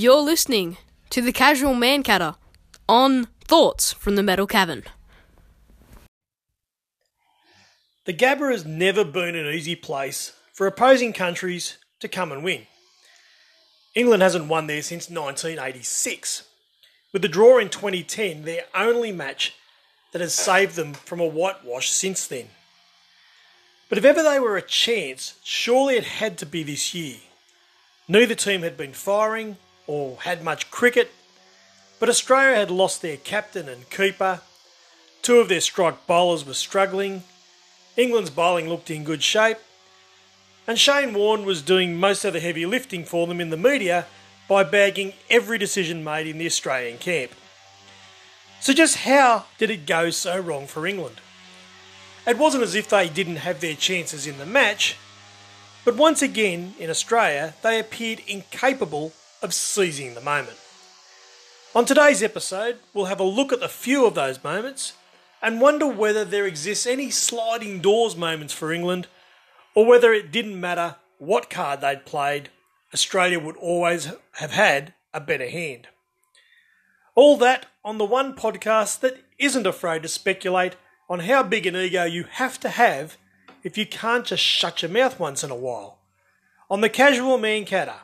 You're listening to the Casual Man Catter on Thoughts from the Metal Cavern. The Gabba has never been an easy place for opposing countries to come and win. England hasn't won there since 1986, with the draw in 2010 their only match that has saved them from a whitewash since then. But if ever they were a chance, surely it had to be this year. Neither team had been firing or had much cricket, but Australia had lost their captain and keeper. Two of their strike bowlers were struggling. England's bowling looked in good shape. And Shane Warne was doing most of the heavy lifting for them in the media by bagging every decision made in the Australian camp. So, just how did it go so wrong for England? It wasn't as if they didn't have their chances in the match, but once again in Australia, they appeared incapable of seizing the moment. On today's episode, we'll have a look at a few of those moments and wonder whether there exists any sliding doors moments for England or whether it didn't matter what card they'd played, Australia would always have had a better hand. All that on the one podcast that isn't afraid to speculate on how big an ego you have to have if you can't just shut your mouth once in a while. On the Casual Man Catter,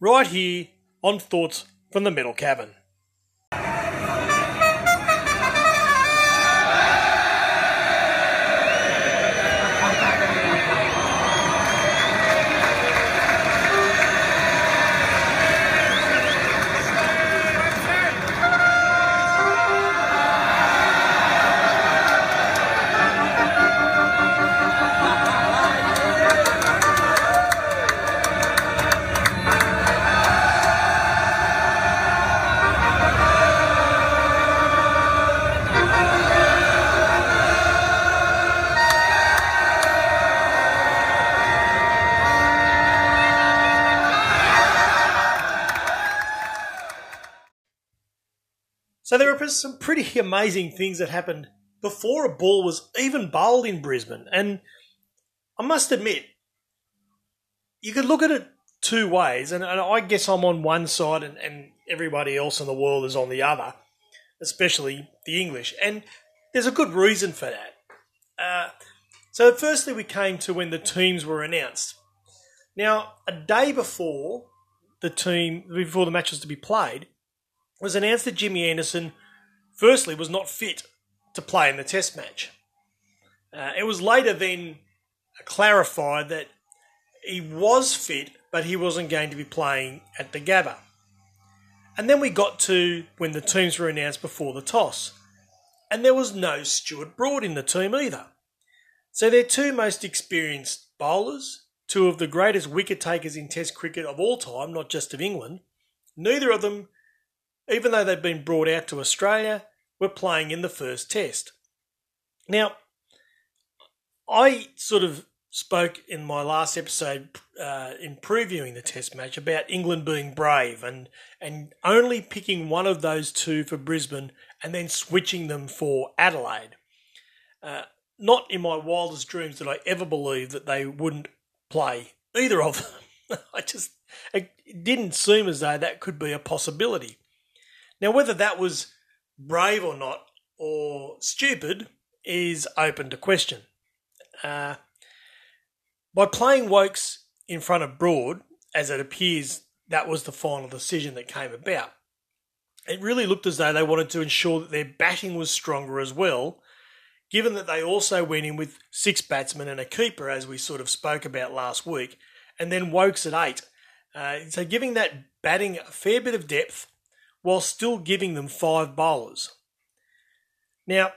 right here on Thoughts from the Metal Cavern. So some pretty amazing things that happened before a ball was even bowled in Brisbane. And I must admit, you could look at it two ways, and, and I guess I'm on one side and, and everybody else in the world is on the other, especially the English. And there's a good reason for that. Uh, so, firstly, we came to when the teams were announced. Now, a day before the team, before the match was to be played, was announced that Jimmy Anderson, firstly, was not fit to play in the Test match. Uh, it was later then clarified that he was fit, but he wasn't going to be playing at the Gabba. And then we got to when the teams were announced before the toss, and there was no Stuart Broad in the team either. So their two most experienced bowlers, two of the greatest wicket takers in Test cricket of all time, not just of England, neither of them even though they've been brought out to Australia, were playing in the first test. Now, I sort of spoke in my last episode uh, in previewing the test match about England being brave and, and only picking one of those two for Brisbane and then switching them for Adelaide. Uh, not in my wildest dreams did I ever believe that they wouldn't play either of them. I just, it didn't seem as though that could be a possibility. Now, whether that was brave or not, or stupid, is open to question. Uh, by playing Woakes in front of Broad, as it appears that was the final decision that came about, it really looked as though they wanted to ensure that their batting was stronger as well, given that they also went in with six batsmen and a keeper, as we sort of spoke about last week, and then Woakes at eight. Uh, so giving that batting a fair bit of depth while still giving them five bowlers. Now,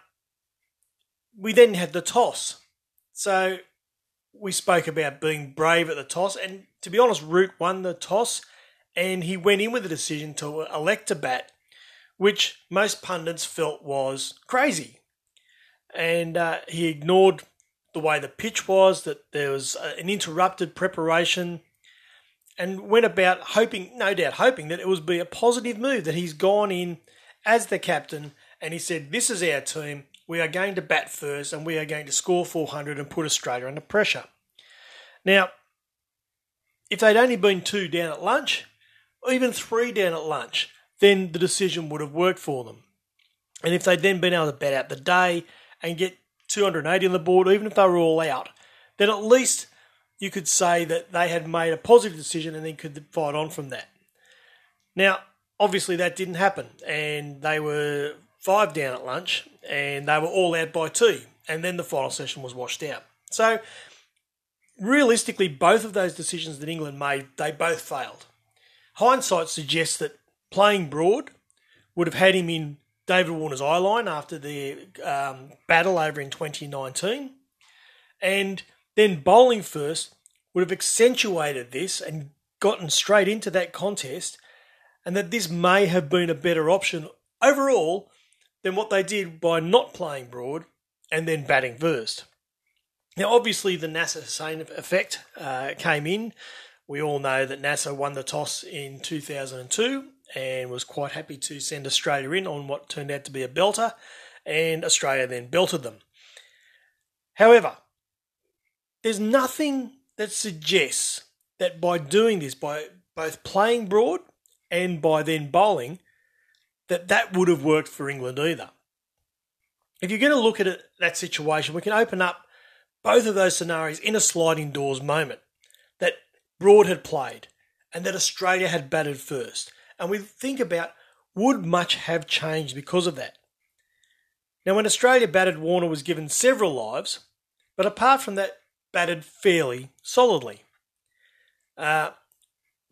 we then had the toss. So we spoke about being brave at the toss, and to be honest, Root won the toss, and he went in with the decision to elect to bat, which most pundits felt was crazy. And uh, he ignored the way the pitch was, that there was an interrupted preparation, and went about hoping, no doubt hoping, that it would be a positive move, that he's gone in as the captain and he said, This is our team. We are going to bat first and we are going to score 400 and put Australia under pressure. Now, if they'd only been two down at lunch, or even three down at lunch, then the decision would have worked for them. And if they'd then been able to bat out the day and get 280 on the board, even if they were all out, then at least you could say that they had made a positive decision and then could fight on from that. Now, obviously, that didn't happen, and they were five down at lunch, and they were all out by two, and then the final session was washed out. So, realistically, both of those decisions that England made, they both failed. Hindsight suggests that playing Broad would have had him in David Warner's eye line after the um, battle over in 2019, and then bowling first would have accentuated this and gotten straight into that contest, and that this may have been a better option overall than what they did by not playing Broad and then batting first. Now, obviously, the Nasser Hussain effect uh, came in. We all know that Nasser won the toss in 2002 and was quite happy to send Australia in on what turned out to be a belter, and Australia then belted them. However, there's nothing that suggests that by doing this, by both playing broad and by then bowling, that that would have worked for England either. If you're going to look at it, that situation, we can open up both of those scenarios in a sliding doors moment that Broad had played and that Australia had batted first. And we think about would much have changed because of that? Now, when Australia batted, Warner was given several lives, but apart from that, batted fairly solidly. Uh,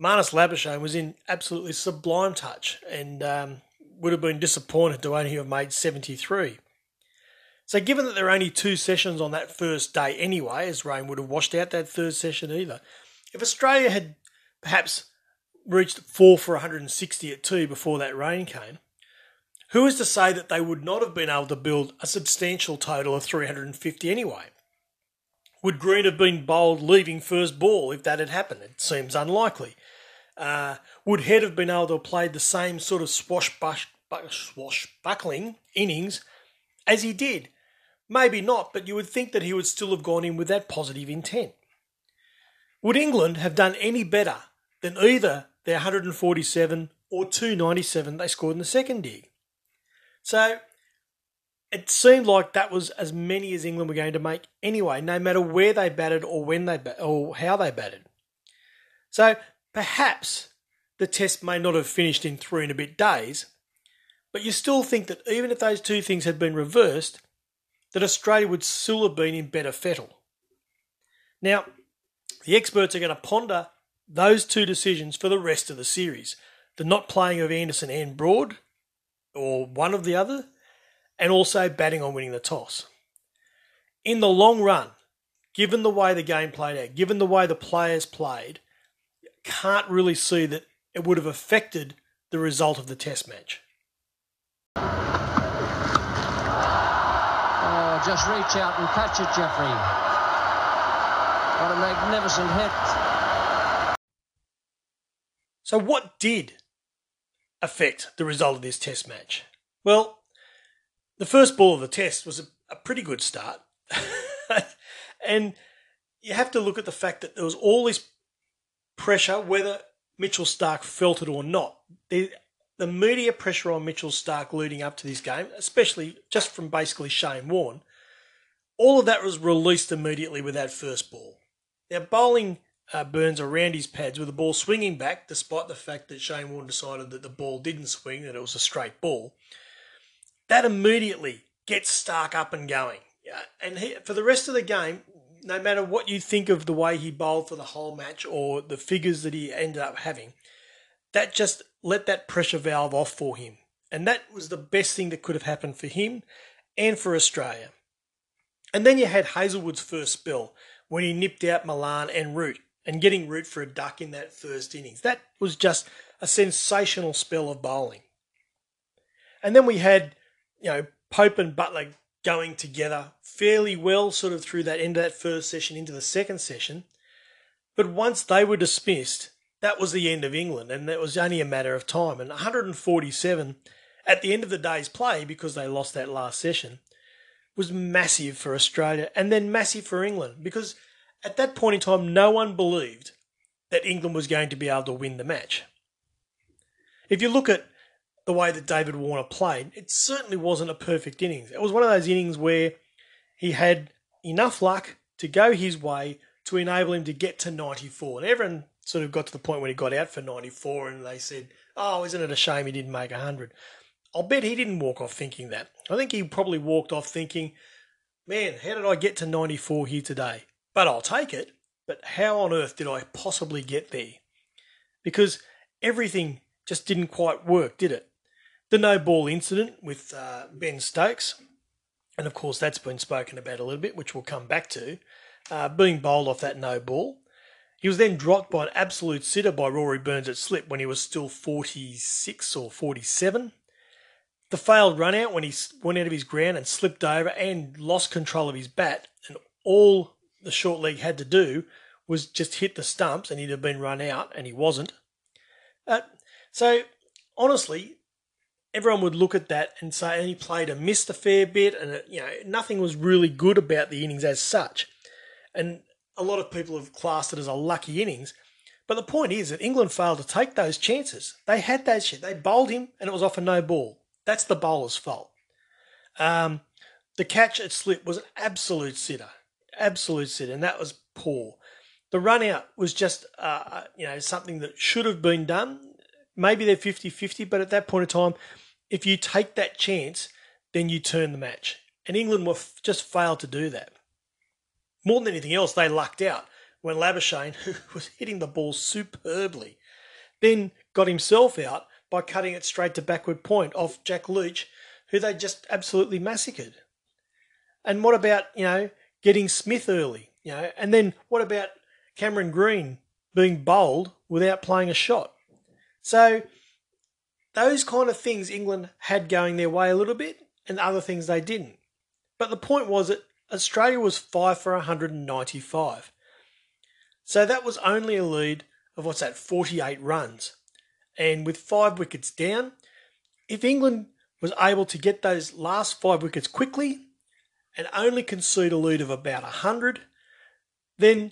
Marnus Labuschagne was in absolutely sublime touch and um, would have been disappointed to only have made 73. So, given that there are only two sessions on that first day anyway, as rain would have washed out that third session either, if Australia had perhaps reached four for 160 at two before that rain came, who is to say that they would not have been able to build a substantial total of 350 anyway? Would Green have been bowled leaving first ball if that had happened? It seems unlikely. Uh, would Head have been able to have played the same sort of swashbuckling innings as he did? Maybe not, but you would think that he would still have gone in with that positive intent. Would England have done any better than either their 147 or 297 they scored in the second dig? So it seemed like that was as many as England were going to make anyway, no matter where they batted or when they bat- or how they batted. So perhaps the test may not have finished in three and a bit days, but you still think that even if those two things had been reversed, that Australia would still have been in better fettle. Now, the experts are going to ponder those two decisions for the rest of the series the not playing of Anderson and Broad, or one of the other, and also batting on winning the toss. In the long run, given the way the game played out, given the way the players played, can't really see that it would have affected the result of the test match. Oh, just reach out and catch it, Jeffrey. What a magnificent hit. So, what did affect the result of this test match? Well, the first ball of the test was a, a pretty good start. and you have to look at the fact that there was all this pressure, whether Mitchell Starc felt it or not. The, the media pressure on Mitchell Starc leading up to this game, especially just from basically Shane Warne, all of that was released immediately with that first ball. Now, bowling uh, Burns around his pads with the ball swinging back, despite the fact that Shane Warne decided that the ball didn't swing, that it was a straight ball. That immediately gets Starc up and going. And he, for the rest of the game, no matter what you think of the way he bowled for the whole match or the figures that he ended up having, that just let that pressure valve off for him. And that was the best thing that could have happened for him and for Australia. And then you had Hazlewood's first spell when he nipped out Malan and Root and getting Root for a duck in that first innings. That was just a sensational spell of bowling. And then we had, you know, Pope and Buttler going together fairly well, sort of through that end of that first session into the second session. But once they were dismissed, that was the end of England, and that was only a matter of time. And 147 at the end of the day's play, because they lost that last session, was massive for Australia and then massive for England because at that point in time, no one believed that England was going to be able to win the match. if you look at the way that David Warner played, it certainly wasn't a perfect innings. It was one of those innings where he had enough luck to go his way to enable him to get to 94. And everyone sort of got to the point when he got out for 94 and they said, oh, isn't it a shame he didn't make 100? I'll bet he didn't walk off thinking that. I think he probably walked off thinking, man, how did I get to 94 here today? But I'll take it. But how on earth did I possibly get there? Because everything just didn't quite work, did it? The no ball incident with uh, Ben Stokes, and of course that's been spoken about a little bit, which we'll come back to, uh, being bowled off that no ball. He was then dropped by an absolute sitter by Rory Burns at slip when he was still 46 or 47. The failed run out when he went out of his ground and slipped over and lost control of his bat, and all the short leg had to do was just hit the stumps and he'd have been run out, and he wasn't. Uh, so, honestly, everyone would look at that and say, and he played a missed a fair bit, and it, you know nothing was really good about the innings as such. And a lot of people have classed it as a lucky innings. But the point is that England failed to take those chances. They had that shit. They bowled him, and it was off a no ball. That's the bowler's fault. Um, the catch at slip was an absolute sitter, absolute sitter, and that was poor. The run out was just, uh, uh you know, something that should have been done. Maybe they're 50-50, but at that point in time, if you take that chance, then you turn the match. And England were just failed to do that. More than anything else, they lucked out when Labuschagne, who was hitting the ball superbly, then got himself out by cutting it straight to backward point off Jack Leach, who they just absolutely massacred. And what about, you know, getting Smith early? You know, and then what about Cameron Green being bowled without playing a shot? So those kind of things England had going their way a little bit, and other things they didn't. But the point was that Australia was 5 for 195. So that was only a lead of what's that, 48 runs. And with five wickets down, if England was able to get those last five wickets quickly and only concede a lead of about 100, then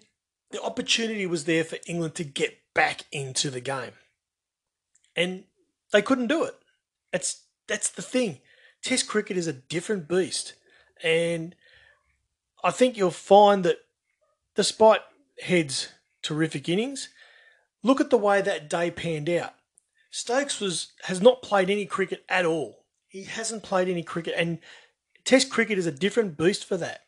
the opportunity was there for England to get back into the game. And they couldn't do it. That's that's the thing. Test cricket is a different beast. And I think you'll find that despite Head's terrific innings, look at the way that day panned out. Stokes was has not played any cricket at all. He hasn't played any cricket, and Test cricket is a different beast for that.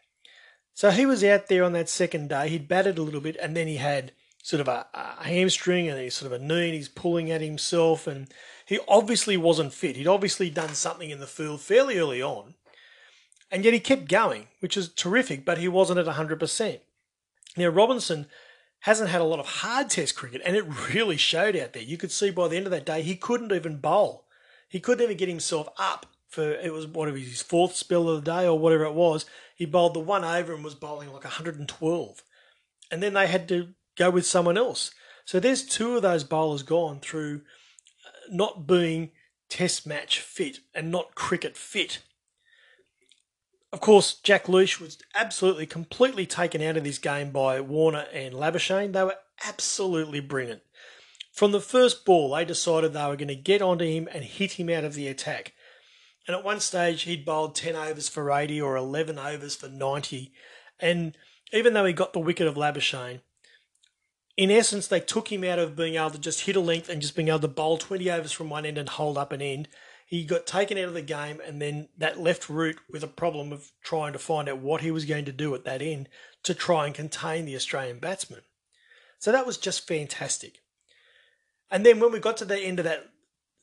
So he was out there on that second day. He'd batted a little bit, and then he had sort of a, a hamstring and he's sort of a knee, and he's pulling at himself, and he obviously wasn't fit. He'd obviously done something in the field fairly early on, and yet he kept going, which is terrific. But he wasn't at hundred percent. Now Robinson hasn't had a lot of hard test cricket, and it really showed out there. You could see by the end of that day he couldn't even bowl. He couldn't even get himself up for it was what was his fourth spell of the day or whatever it was. He bowled the one over and was bowling like 112, and then they had to go with someone else. So there's two of those bowlers gone through uh, not being test match fit and not cricket fit. Of course, Jack Leach was absolutely completely taken out of this game by Warner and Labuschagne. They were absolutely brilliant. From the first ball, they decided they were going to get onto him and hit him out of the attack. And at one stage, he'd bowled 10 overs for 80 or 11 overs for 90. And even though he got the wicket of Labuschagne, in essence, they took him out of being able to just hit a length and just being able to bowl 20 overs from one end and hold up an end he got taken out of the game, and then that left Root with a problem of trying to find out what he was going to do at that end to try and contain the Australian batsman. So that was just fantastic. And then when we got to the end of that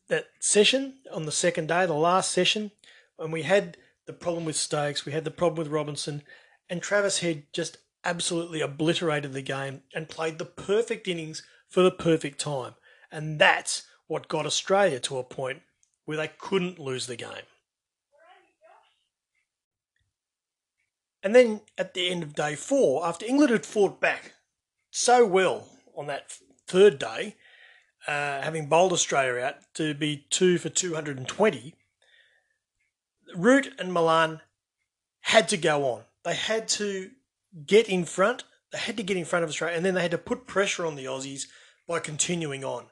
that session on the second day, the last session, and we had the problem with Stokes, we had the problem with Robinson, and Travis Head just absolutely obliterated the game and played the perfect innings for the perfect time. And that's what got Australia to a point where they couldn't lose the game. And then at the end of day four, after England had fought back so well on that third day, uh, having bowled Australia out to be two for 220, Root and Malan had to go on. They had to get in front. They had to get in front of Australia, and then they had to put pressure on the Aussies by continuing on.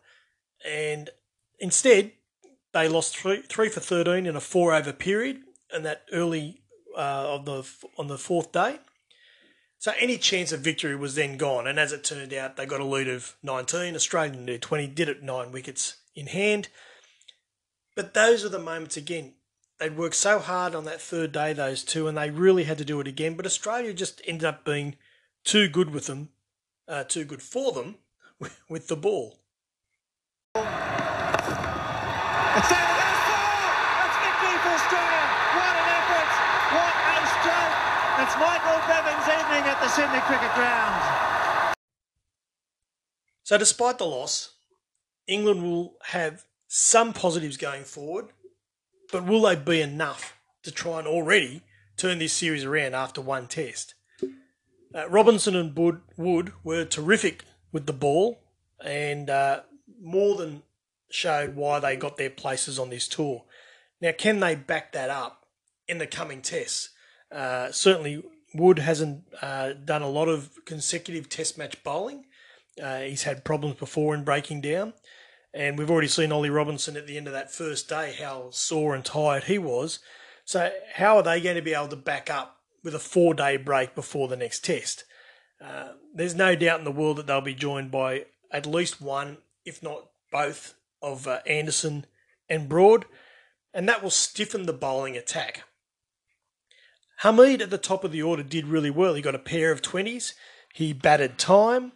And instead, they lost three, three for 13 in a four over period in that early uh, of the on the fourth day. So any chance of victory was then gone, and as it turned out, they got a lead of 19. Australia did 20, did it nine wickets in hand. But those are the moments again. They'd worked so hard on that third day, those two, and they really had to do it again. But Australia just ended up being too good with them, uh, too good for them with the ball. It's there, there's four! Victory for Australia! What an effort! What a stroke! It's Michael Bevan's evening at the Sydney Cricket Ground. So, despite the loss, England will have some positives going forward, but will they be enough to try and already turn this series around after one test? Uh, Robinson and Wood, were terrific with the ball and uh, more than showed why they got their places on this tour. Now, can they back that up in the coming tests? Uh, certainly, Wood hasn't uh, done a lot of consecutive test match bowling. Uh, he's had problems before in breaking down. And we've already seen Ollie Robinson at the end of that first day, how sore and tired he was. So, how are they going to be able to back up with a four day break before the next test? Uh, there's no doubt in the world that they'll be joined by at least one, if not both, of uh, Anderson and Broad, and that will stiffen the bowling attack. Hameed at the top of the order did really well. He got a pair of 20s. He batted time.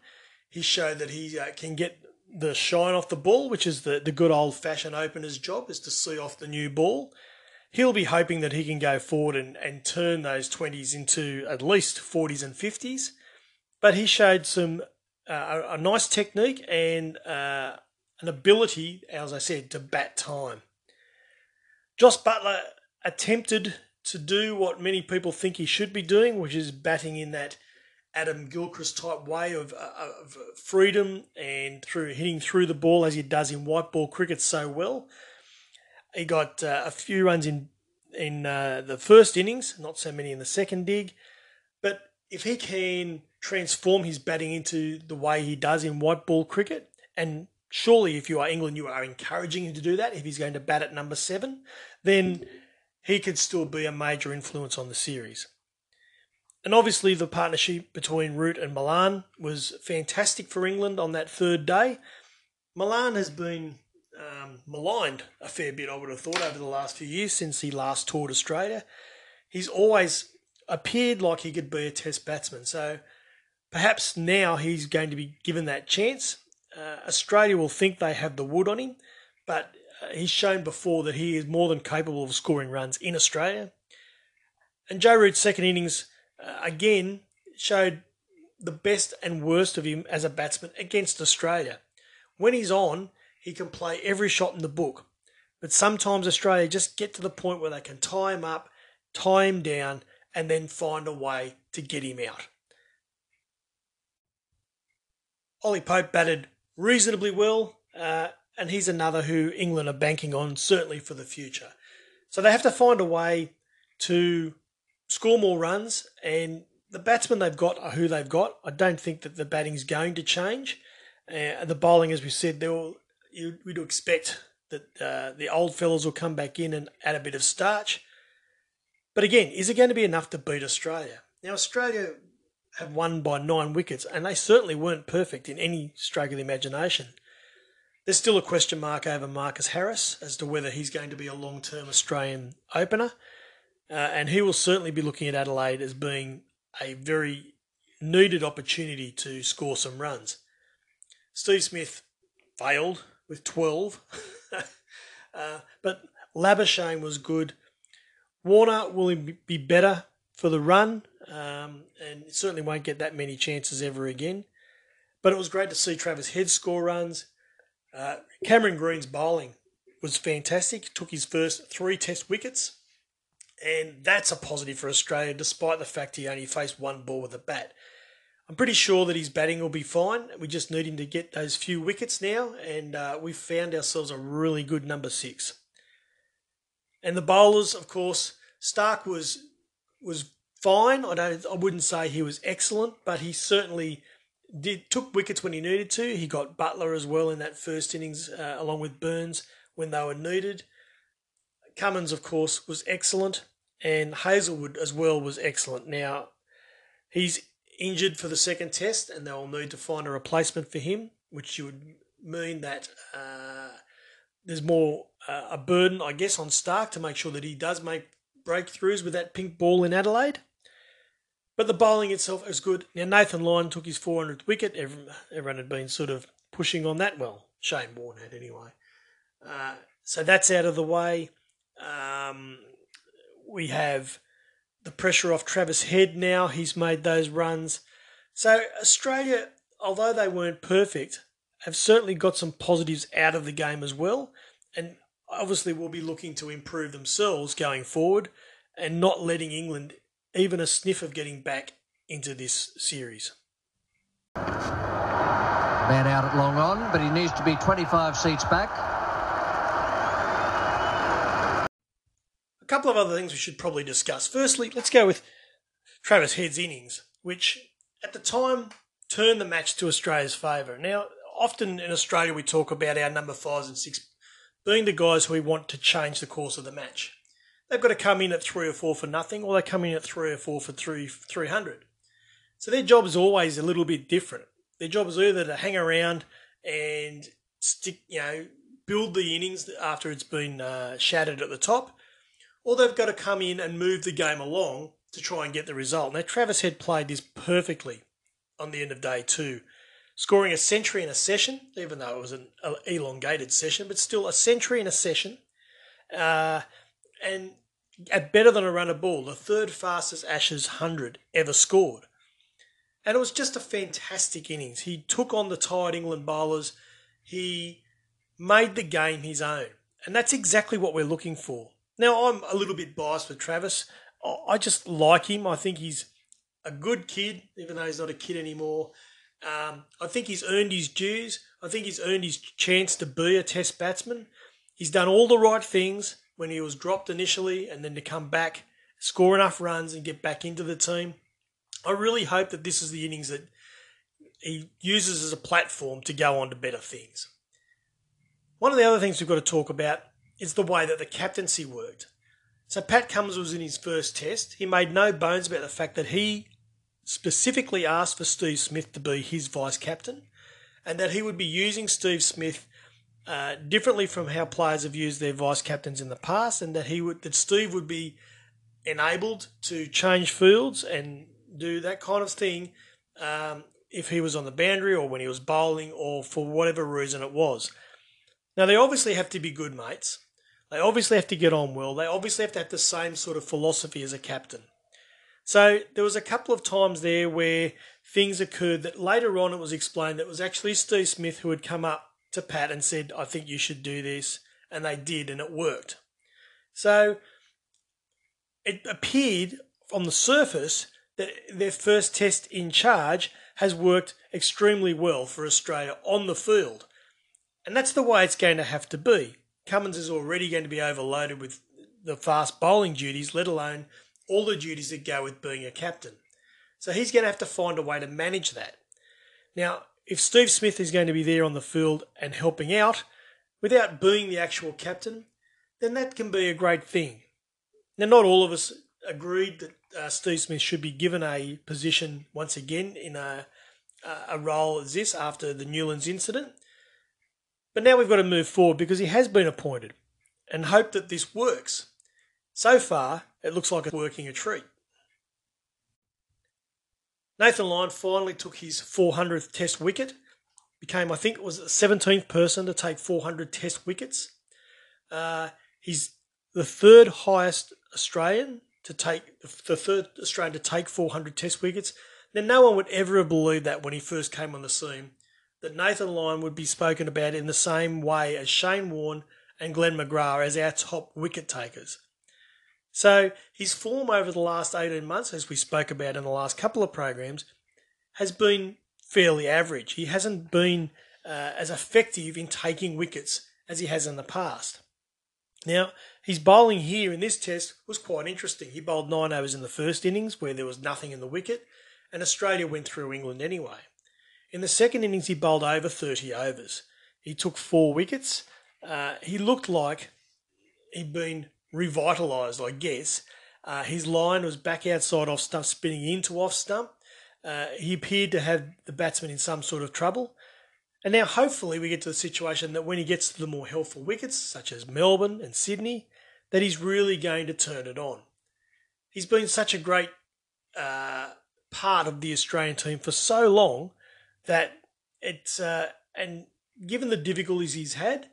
He showed that he uh, can get the shine off the ball, which is the, the good old fashioned opener's job, is to see off the new ball. He'll be hoping that he can go forward and, and turn those 20s into at least 40s and 50s. But he showed some uh, a, nice technique and uh, an ability, as I said, to bat time. Jos Buttler attempted to do what many people think he should be doing, which is batting in that Adam Gilchrist type way of, uh, of freedom and through hitting through the ball as he does in white ball cricket so well. He got uh, a few runs in in uh, the first innings, not so many in the second dig. But if he can transform his batting into the way he does in white ball cricket, and surely if you are England, you are encouraging him to do that. If he's going to bat at number seven, then he could still be a major influence on the series. And obviously, the partnership between Root and Malan was fantastic for England on that third day. Malan has been um, maligned a fair bit, I would have thought, over the last few years since he last toured Australia. He's always appeared like he could be a test batsman. So perhaps now he's going to be given that chance. Uh, Australia will think they have the wood on him, but uh, he's shown before that he is more than capable of scoring runs in Australia. And Joe Root's second innings uh, again showed the best and worst of him as a batsman against Australia. When he's on, he can play every shot in the book. But sometimes Australia just get to the point where they can tie him up, tie him down, and then find a way to get him out. Ollie Pope batted reasonably well, uh, and he's another who England are banking on certainly for the future. So they have to find a way to score more runs, and the batsmen they've got are who they've got. I don't think that the batting's going to change. Uh, the bowling, as we said, will, you, we'd expect that uh, the old fellas will come back in and add a bit of starch. But again, is it going to be enough to beat Australia? Now, Australia have won by nine wickets, and they certainly weren't perfect in any stroke of the imagination. There's still a question mark over Marcus Harris as to whether he's going to be a long term Australian opener. Uh, and he will certainly be looking at Adelaide as being a very needed opportunity to score some runs. Steve Smith failed with 12, uh, but Labuschagne was good. Warner will be better for the run um, and certainly won't get that many chances ever again. But it was great to see Travis Head score runs. Uh, Cameron Green's bowling was fantastic. Took his first three Test wickets and that's a positive for Australia, despite the fact he only faced one ball with a bat. I'm pretty sure that his batting will be fine. We just need him to get those few wickets now, and uh, we've found ourselves a really good number six. And the bowlers, of course, Starc was was fine. I don't, I wouldn't say he was excellent, but he certainly did took wickets when he needed to. He got Buttler as well in that first innings, uh, along with Burns when they were needed. Cummins, of course, was excellent, and Hazlewood as well was excellent. Now, he's injured for the second test, and they'll need to find a replacement for him, which would mean that uh, there's more uh, a burden, I guess, on Starc to make sure that he does make breakthroughs with that pink ball in Adelaide. But the bowling itself is good. Now, Nathan Lyon took his 400th wicket. Everyone had been sort of pushing on that. Well, Shane Warne had anyway. Uh, so that's out of the way. Um, we have the pressure off Travis Head now. He's made those runs. So Australia, although they weren't perfect, have certainly got some positives out of the game as well. And obviously will be looking to improve themselves going forward and not letting England even a sniff of getting back into this series. Man out at long on, but he needs to be 25 seats back. Couple of other things we should probably discuss. Firstly, let's go with Travis Head's innings, which at the time turned the match to Australia's favour. Now, often in Australia we talk about our number fives and six being the guys who we want to change the course of the match. They've got to come in at three or four for nothing, or they come in at three or four for three three hundred. So their job is always a little bit different. Their job is either to hang around and stick, you know, build the innings after it's been uh, shattered at the top, or they've got to come in and move the game along to try and get the result. Now Travis Head played this perfectly on the end of day two scoring a century in a session, even though it was an elongated session, but still a century in a session, uh, and at better than a run of ball, the third fastest Ashes 100 ever scored. And it was just a fantastic innings. He took on the tired England bowlers. He made the game his own. And that's exactly what we're looking for. Now, I'm a little bit biased with Travis. I just like him. I think he's a good kid, even though he's not a kid anymore. Um, I think he's earned his dues. I think he's earned his chance to be a Test batsman. He's done all the right things when he was dropped initially, and then to come back, score enough runs, and get back into the team. I really hope that this is the innings that he uses as a platform to go on to better things. One of the other things we've got to talk about is the way that the captaincy worked. So Pat Cummins was in his first test. He made no bones about the fact that he specifically asked for Steve Smith to be his vice captain and that he would be using Steve Smith uh, differently from how players have used their vice captains in the past, and that he would that Steve would be enabled to change fields and do that kind of thing um, if he was on the boundary or when he was bowling or for whatever reason it was. Now they obviously have to be good mates. They obviously have to get on well. They obviously have to have the same sort of philosophy as a captain. So there was a couple of times there where things occurred that later on it was explained that it was actually Steve Smith who had come up to Pat and said, I think you should do this. And they did, and it worked. So it appeared on the surface that their first test in charge has worked extremely well for Australia on the field. And that's the way it's going to have to be. Cummins is already going to be overloaded with the fast bowling duties, let alone all the duties that go with being a captain. So he's going to have to find a way to manage that. Now, if Steve Smith is going to be there on the field and helping out without being the actual captain, then that can be a great thing. Now, not all of us agreed that uh, Steve Smith should be given a position once again in a, a role as this after the Newlands incident. But now we've got to move forward because he has been appointed and hope that this works. So far, it looks like it's working a treat. Nathan Lyon finally took his 400th Test wicket. Became, I think, it was the 17th person to take 400 Test wickets. Uh, he's the third highest Australian to take the third Australian to take 400 Test wickets. Now, no one would ever have believed that when he first came on the scene, that Nathan Lyon would be spoken about in the same way as Shane Warne and Glenn McGrath as our top wicket takers. So his form over the last 18 months, as we spoke about in the last couple of programs, has been fairly average. He hasn't been uh, as effective in taking wickets as he has in the past. Now, his bowling here in this test was quite interesting. He bowled nine overs in the first innings where there was nothing in the wicket, and Australia went through England anyway. In the second innings, he bowled over 30 overs. He took four wickets. Uh, he looked like he'd been revitalised, I guess. Uh, his line was back outside off stump, spinning into off stump. Uh, he appeared to have the batsman in some sort of trouble. And now, hopefully, we get to the situation that when he gets to the more helpful wickets, such as Melbourne and Sydney, that he's really going to turn it on. He's been such a great uh, part of the Australian team for so long that it's uh, and given the difficulties he's had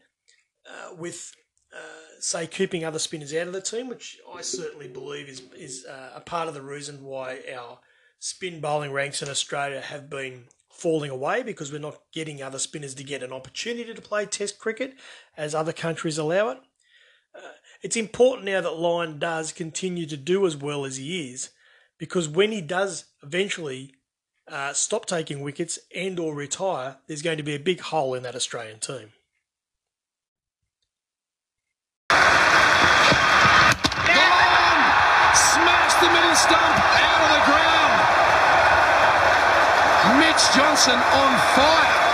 uh, with uh, say keeping other spinners out of the team, which I certainly believe is is uh, a part of the reason why our spin bowling ranks in Australia have been falling away because we're not getting other spinners to get an opportunity to play Test cricket as other countries allow it. Uh, it's important now that Lyon does continue to do as well as he is, because when he does eventually uh, stop taking wickets and or retire, there's going to be a big hole in that Australian team. Smashed the middle stump out of the ground. Mitch Johnson on fire.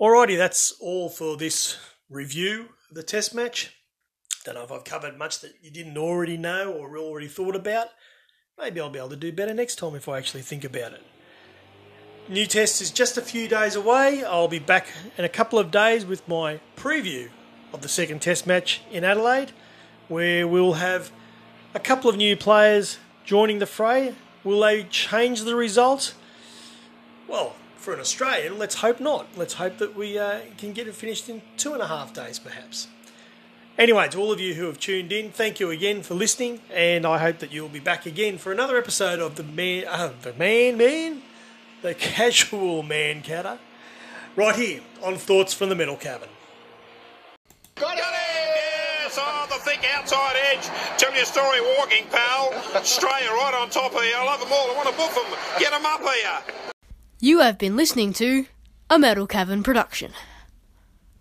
Alrighty, that's all for this review of the test match. Don't know if I've covered much that you didn't already know or already thought about. Maybe I'll be able to do better next time if I actually think about it. New test is just a few days away. I'll be back in a couple of days with my preview of the second test match in Adelaide, where we'll have a couple of new players joining the fray. Will they change the result? Well, for an Australian, let's hope not. Let's hope that we uh, can get it finished in two and a half days, perhaps. Anyway, to all of you who have tuned in, thank you again for listening, and I hope that you'll be back again for another episode of the man, uh, the man, man, the casual man catter, right here on Thoughts from the Metal Cavern. Got it! Yes, oh, the thick outside edge. Tell your story walking, pal. Australia right on top here. I love them all. I want to book them. Get them up here. You have been listening to a Metal Cavern production.